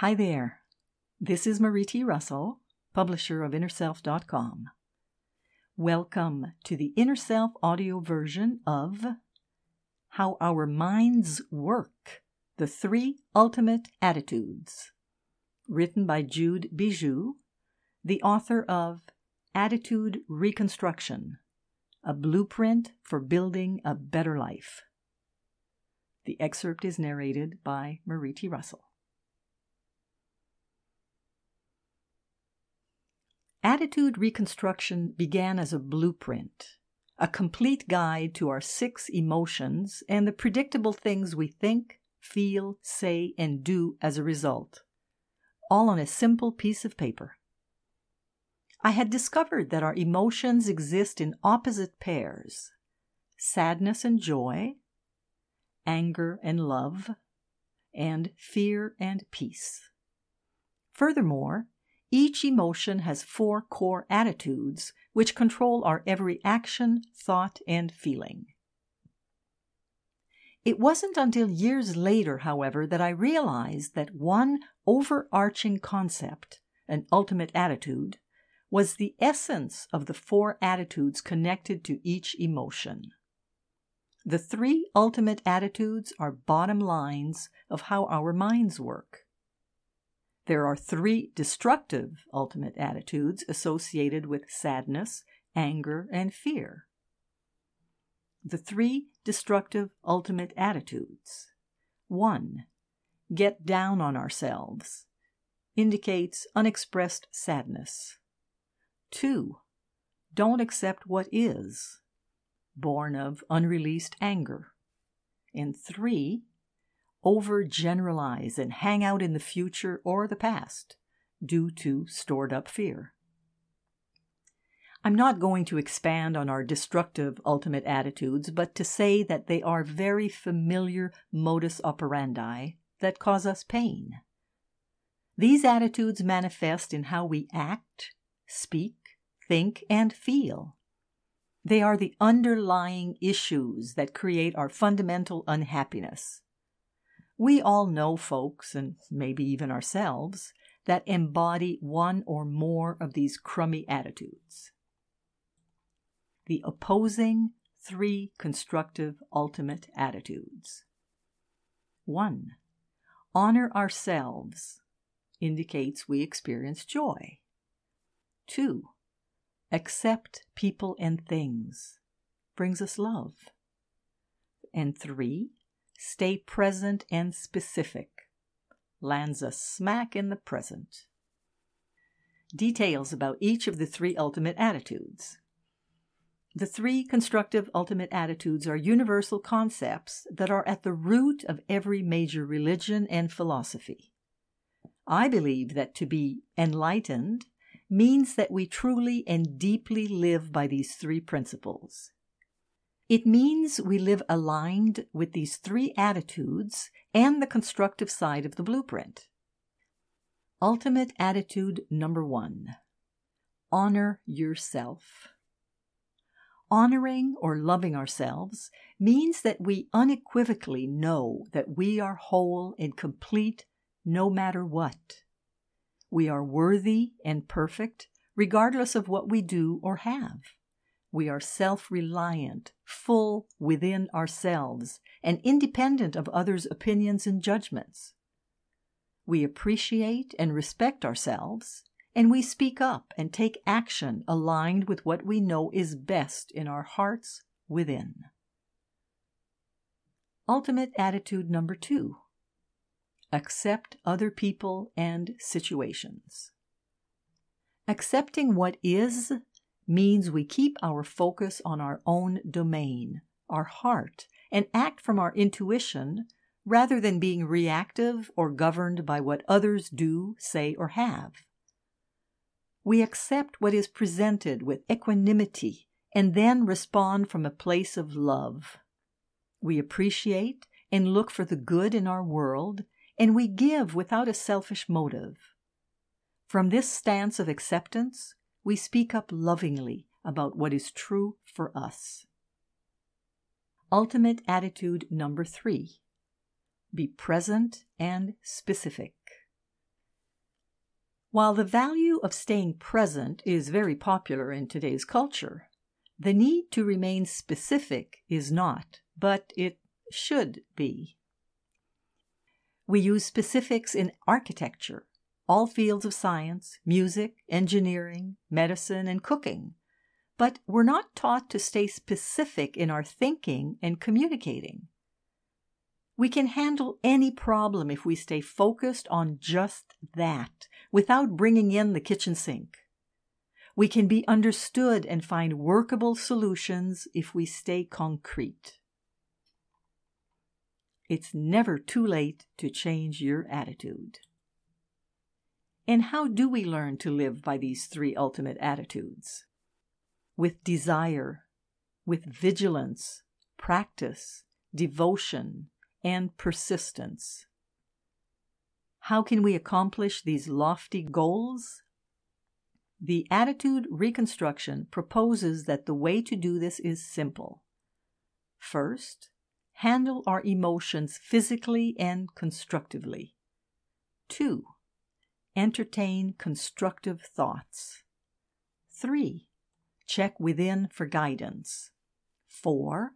Hi there. This is Marie T. Russell, publisher of InnerSelf.com. Welcome to the Inner Self audio version of How Our Minds Work The Three Ultimate Attitudes, written by Jude Bijou, the author of Attitude Reconstruction A Blueprint for Building a Better Life. The excerpt is narrated by Marie T. Russell. Attitude reconstruction began as a blueprint, a complete guide to our six emotions and the predictable things we think, feel, say, and do as a result, all on a simple piece of paper. I had discovered that our emotions exist in opposite pairs sadness and joy, anger and love, and fear and peace. Furthermore, each emotion has four core attitudes which control our every action, thought, and feeling. It wasn't until years later, however, that I realized that one overarching concept, an ultimate attitude, was the essence of the four attitudes connected to each emotion. The three ultimate attitudes are bottom lines of how our minds work. There are three destructive ultimate attitudes associated with sadness, anger, and fear. The three destructive ultimate attitudes. 1. Get down on ourselves. Indicates unexpressed sadness. 2. Don't accept what is. Born of unreleased anger. And 3 overgeneralize and hang out in the future or the past due to stored up fear. I'm not going to expand on our destructive ultimate attitudes, but to say that they are very familiar modus operandi that cause us pain. These attitudes manifest in how we act, speak, think, and feel. They are the underlying issues that create our fundamental unhappiness. We all know folks, and maybe even ourselves, that embody one or more of these crummy attitudes. The opposing three constructive ultimate attitudes. 1. Honor ourselves indicates we experience joy. 2. Accept people and things brings us love. And 3 Stay present and specific. Lands us smack in the present. Details about each of the three ultimate attitudes. The three constructive ultimate attitudes are universal concepts that are at the root of every major religion and philosophy. I believe that to be enlightened means that we truly and deeply live by these three principles. It means we live aligned with these three attitudes and the constructive side of the blueprint. Ultimate attitude number one honor yourself. Honoring or loving ourselves means that we unequivocally know that we are whole and complete no matter what. We are worthy and perfect regardless of what we do or have. We are self reliant, full within ourselves, and independent of others' opinions and judgments. We appreciate and respect ourselves, and we speak up and take action aligned with what we know is best in our hearts within. Ultimate attitude number two accept other people and situations. Accepting what is means we keep our focus on our own domain, our heart, and act from our intuition rather than being reactive or governed by what others do, say, or have. We accept what is presented with equanimity and then respond from a place of love. We appreciate and look for the good in our world, and we give without a selfish motive. From this stance of acceptance, we speak up lovingly about what is true for us. Ultimate attitude number three be present and specific. While the value of staying present is very popular in today's culture, the need to remain specific is not, but it should be. We use specifics in architecture, all fields of science, music, engineering, medicine, and cooking, but we're not taught to stay specific in our thinking and communicating. We can handle any problem if we stay focused on just that, without bringing in the kitchen sink. We can be understood and find workable solutions if we stay concrete. It's never too late to change your attitude. And how do we learn to live by these three ultimate attitudes? With desire, with vigilance, practice, devotion, and persistence. How can we accomplish these lofty goals? The attitude reconstruction proposes that the way to do this is simple. First, handle our emotions physically and constructively. Two, entertain constructive thoughts. Three, check within for guidance. Four,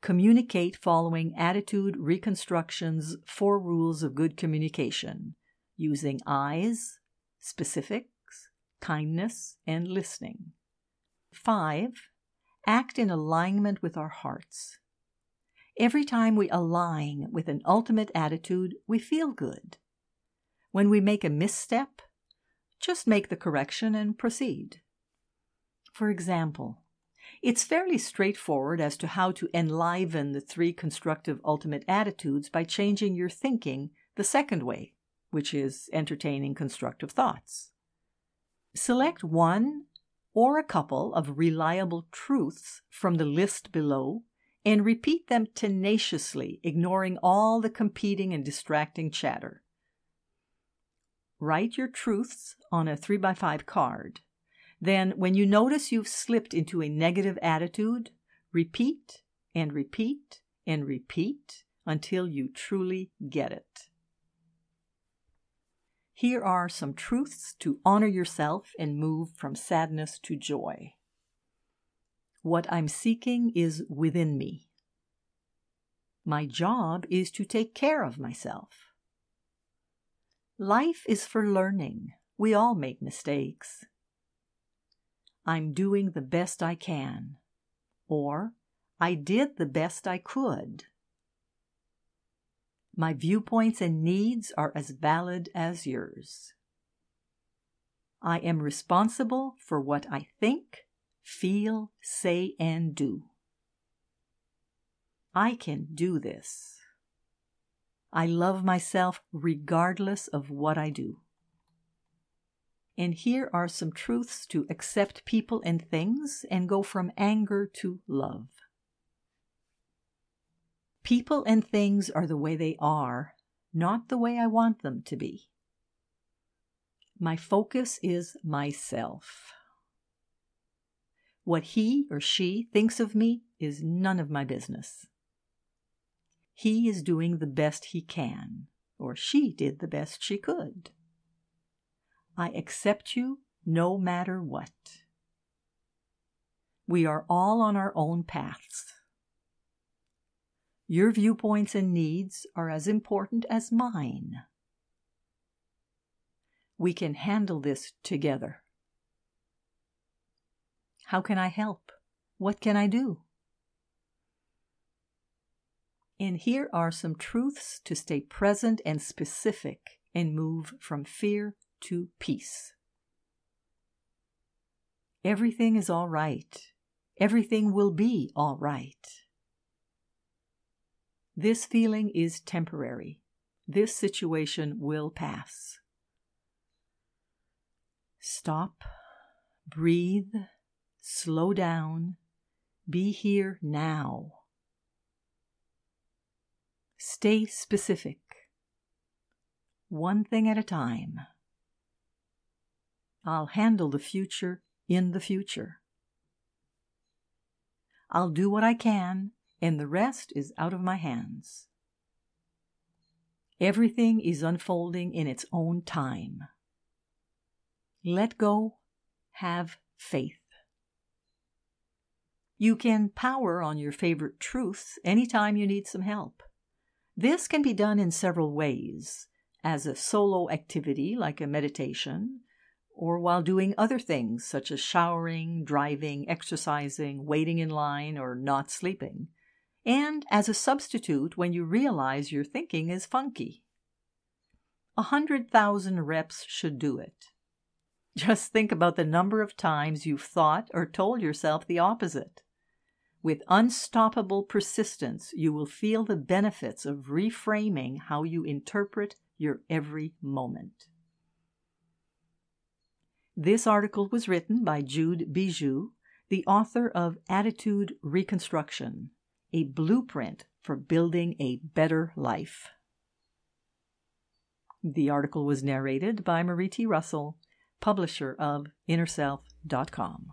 Communicate following Attitude Reconstruction's four rules of good communication using eyes, specifics, kindness, and listening. 5. Act in alignment with our hearts. Every time we align with an ultimate attitude, we feel good. When we make a misstep, just make the correction and proceed. For example, it's fairly straightforward as to how to enliven the three constructive ultimate attitudes by changing your thinking the second way, which is entertaining constructive thoughts. Select one or a couple of reliable truths from the list below and repeat them tenaciously, ignoring all the competing and distracting chatter. Write your truths on a 3x5 card then when you notice you've slipped into a negative attitude, repeat and repeat and repeat until you truly get it. Here are some truths to honor yourself and move from sadness to joy. What I'm seeking is within me. My job is to take care of myself. Life is for learning. We all make mistakes. I'm doing the best I can, or I did the best I could. My viewpoints and needs are as valid as yours. I am responsible for what I think, feel, say, and do. I can do this. I love myself regardless of what I do. And here are some truths to accept people and things and go from anger to love. People and things are the way they are, not the way I want them to be. My focus is myself. What he or she thinks of me is none of my business. He is doing the best he can, or she did the best she could. I accept you no matter what. We are all on our own paths. Your viewpoints and needs are as important as mine. We can handle this together. How can I help? What can I do? And here are some truths to stay present and specific and move from fear to peace. Everything is all right. Everything will be all right. This feeling is temporary. This situation will pass. Stop, breathe, slow down, be here now. Stay specific, one thing at a time. I'll handle the future in the future. I'll do what I can, and the rest is out of my hands. Everything is unfolding in its own time. Let go. Have faith. You can power on your favorite truths anytime you need some help. This can be done in several ways as a solo activity like a meditation, or while doing other things such as showering, driving, exercising, waiting in line, or not sleeping, and as a substitute when you realize your thinking is funky. A hundred thousand reps should do it. Just think about the number of times you've thought or told yourself the opposite. With unstoppable persistence, you will feel the benefits of reframing how you interpret your every moment. This article was written by Jude Bijou, the author of Attitude Reconstruction, a blueprint for building a better life. The article was narrated by Marie T. Russell, publisher of InnerSelf.com.